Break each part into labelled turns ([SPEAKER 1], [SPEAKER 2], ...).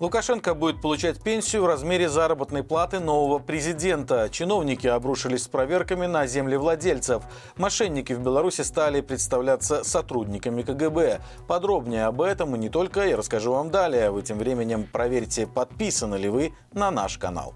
[SPEAKER 1] Лукашенко будет получать пенсию в размере заработной платы нового президента. Чиновники обрушились с проверками на землевладельцев. Мошенники в Беларуси стали представляться сотрудниками КГБ. Подробнее об этом и не только я расскажу вам далее. Вы тем временем проверьте, подписаны ли вы на наш канал.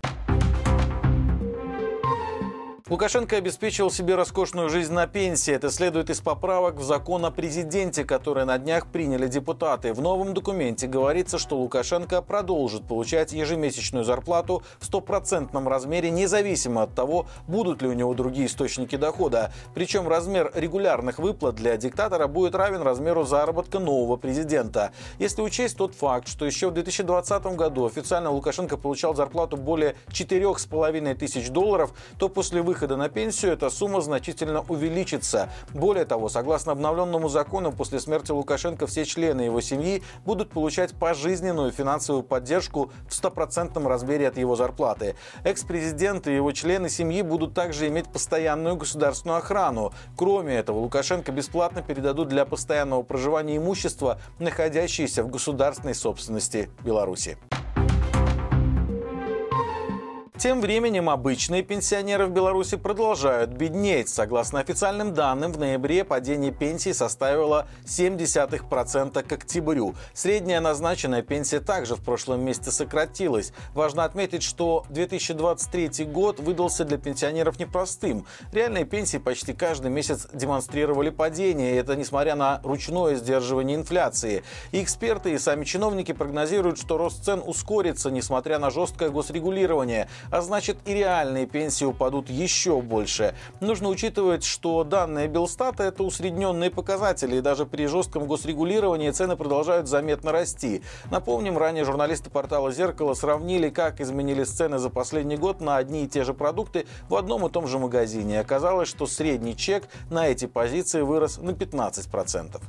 [SPEAKER 1] Лукашенко обеспечил себе роскошную жизнь на пенсии. Это следует из поправок в закон о президенте, который на днях приняли депутаты. В новом документе говорится, что Лукашенко продолжит получать ежемесячную зарплату в стопроцентном размере, независимо от того, будут ли у него другие источники дохода. Причем размер регулярных выплат для диктатора будет равен размеру заработка нового президента. Если учесть тот факт, что еще в 2020 году официально Лукашенко получал зарплату более 4,5 тысяч долларов, то после выхода выхода на пенсию эта сумма значительно увеличится. Более того, согласно обновленному закону, после смерти Лукашенко все члены его семьи будут получать пожизненную финансовую поддержку в стопроцентном размере от его зарплаты. Экс-президент и его члены семьи будут также иметь постоянную государственную охрану. Кроме этого, Лукашенко бесплатно передадут для постоянного проживания имущество, находящееся в государственной собственности Беларуси. Тем временем обычные пенсионеры в Беларуси продолжают беднеть. Согласно официальным данным, в ноябре падение пенсии составило 0,7% к октябрю. Средняя назначенная пенсия также в прошлом месяце сократилась. Важно отметить, что 2023 год выдался для пенсионеров непростым. Реальные пенсии почти каждый месяц демонстрировали падение, и это несмотря на ручное сдерживание инфляции. И эксперты и сами чиновники прогнозируют, что рост цен ускорится, несмотря на жесткое госрегулирование – а значит и реальные пенсии упадут еще больше. Нужно учитывать, что данные Белстата – это усредненные показатели, и даже при жестком госрегулировании цены продолжают заметно расти. Напомним, ранее журналисты портала «Зеркало» сравнили, как изменились цены за последний год на одни и те же продукты в одном и том же магазине. Оказалось, что средний чек на эти позиции вырос на 15%.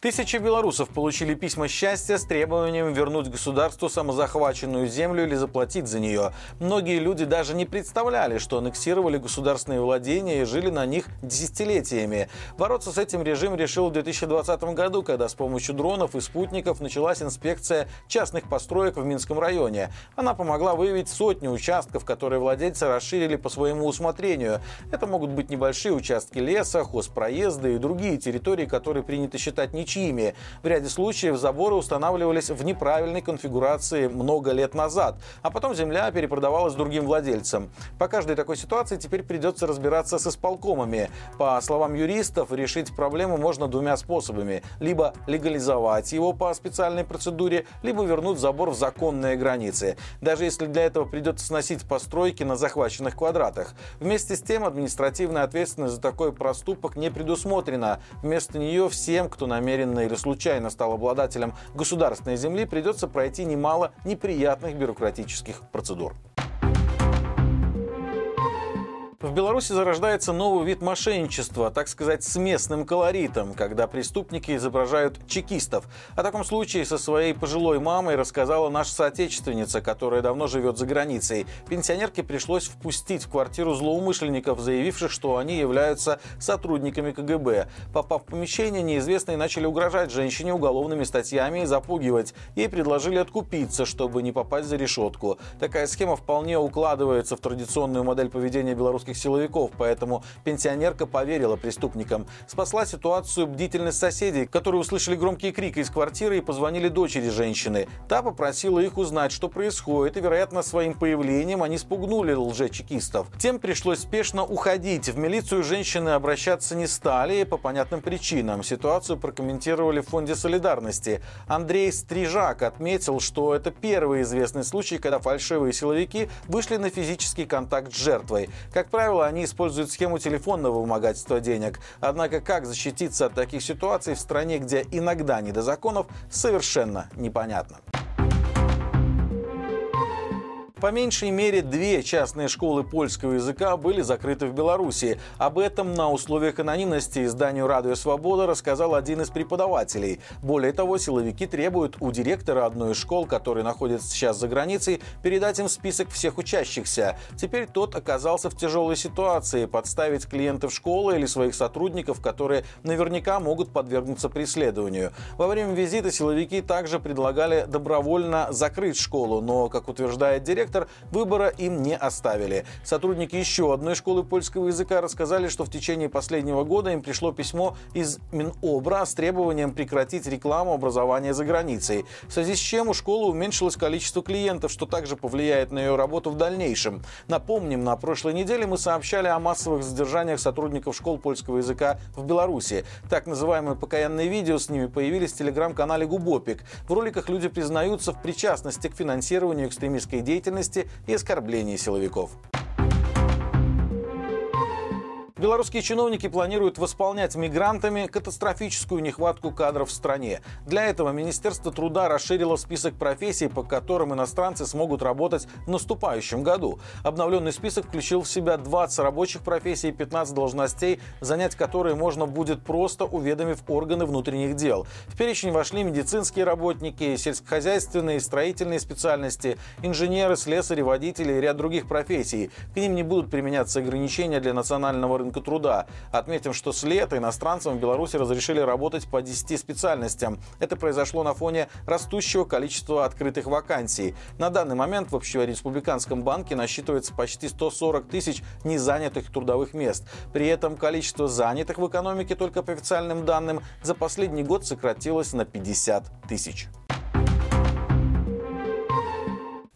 [SPEAKER 1] Тысячи белорусов получили письма счастья с требованием вернуть государству самозахваченную землю или заплатить за нее. Многие люди даже не представляли, что аннексировали государственные владения и жили на них десятилетиями. Бороться с этим режим решил в 2020 году, когда с помощью дронов и спутников началась инспекция частных построек в Минском районе. Она помогла выявить сотни участков, которые владельцы расширили по своему усмотрению. Это могут быть небольшие участки леса, хозпроезды и другие территории, которые принято считать ничьими ничьими. В ряде случаев заборы устанавливались в неправильной конфигурации много лет назад, а потом земля перепродавалась другим владельцам. По каждой такой ситуации теперь придется разбираться с исполкомами. По словам юристов, решить проблему можно двумя способами. Либо легализовать его по специальной процедуре, либо вернуть забор в законные границы. Даже если для этого придется сносить постройки на захваченных квадратах. Вместе с тем административная ответственность за такой проступок не предусмотрена. Вместо нее всем, кто намерен намеренно или случайно стал обладателем государственной земли, придется пройти немало неприятных бюрократических процедур. В Беларуси зарождается новый вид мошенничества, так сказать, с местным колоритом, когда преступники изображают чекистов. О таком случае со своей пожилой мамой рассказала наша соотечественница, которая давно живет за границей. Пенсионерке пришлось впустить в квартиру злоумышленников, заявивших, что они являются сотрудниками КГБ. Попав в помещение, неизвестные начали угрожать женщине уголовными статьями и запугивать. Ей предложили откупиться, чтобы не попасть за решетку. Такая схема вполне укладывается в традиционную модель поведения белорусских белорусских силовиков, поэтому пенсионерка поверила преступникам. Спасла ситуацию бдительность соседей, которые услышали громкие крики из квартиры и позвонили дочери женщины. Та попросила их узнать, что происходит, и, вероятно, своим появлением они спугнули лжечекистов. Тем пришлось спешно уходить. В милицию женщины обращаться не стали по понятным причинам. Ситуацию прокомментировали в Фонде солидарности. Андрей Стрижак отметил, что это первый известный случай, когда фальшивые силовики вышли на физический контакт с жертвой. Как правило, правило, они используют схему телефонного вымогательства денег. Однако как защититься от таких ситуаций в стране, где иногда не до законов, совершенно непонятно. По меньшей мере две частные школы польского языка были закрыты в Беларуси. Об этом на условиях анонимности изданию «Радио Свобода» рассказал один из преподавателей. Более того, силовики требуют у директора одной из школ, который находится сейчас за границей, передать им список всех учащихся. Теперь тот оказался в тяжелой ситуации – подставить клиентов школы или своих сотрудников, которые наверняка могут подвергнуться преследованию. Во время визита силовики также предлагали добровольно закрыть школу, но, как утверждает директор, выбора им не оставили. Сотрудники еще одной школы польского языка рассказали, что в течение последнего года им пришло письмо из Минобра с требованием прекратить рекламу образования за границей, в связи с чем у школы уменьшилось количество клиентов, что также повлияет на ее работу в дальнейшем. Напомним, на прошлой неделе мы сообщали о массовых задержаниях сотрудников школ польского языка в Беларуси. Так называемые покаянные видео с ними появились в телеграм-канале Губопик. В роликах люди признаются в причастности к финансированию экстремистской деятельности и оскорблений силовиков. Белорусские чиновники планируют восполнять мигрантами катастрофическую нехватку кадров в стране. Для этого Министерство труда расширило список профессий, по которым иностранцы смогут работать в наступающем году. Обновленный список включил в себя 20 рабочих профессий и 15 должностей, занять которые можно будет просто уведомив органы внутренних дел. В перечень вошли медицинские работники, сельскохозяйственные, строительные специальности, инженеры, слесари, водители и ряд других профессий. К ним не будут применяться ограничения для национального рынка рынка труда. Отметим, что с лета иностранцам в Беларуси разрешили работать по 10 специальностям. Это произошло на фоне растущего количества открытых вакансий. На данный момент в Общереспубликанском банке насчитывается почти 140 тысяч незанятых трудовых мест. При этом количество занятых в экономике только по официальным данным за последний год сократилось на 50 тысяч.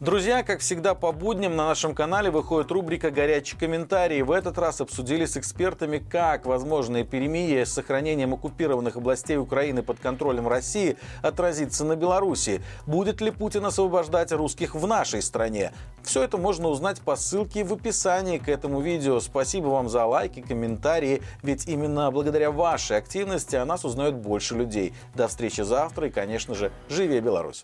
[SPEAKER 1] Друзья, как всегда по будням на нашем канале выходит рубрика «Горячие комментарии». В этот раз обсудили с экспертами, как возможное перемирие с сохранением оккупированных областей Украины под контролем России отразится на Беларуси. Будет ли Путин освобождать русских в нашей стране? Все это можно узнать по ссылке в описании к этому видео. Спасибо вам за лайки, комментарии, ведь именно благодаря вашей активности о нас узнают больше людей. До встречи завтра и, конечно же, живее Беларусь!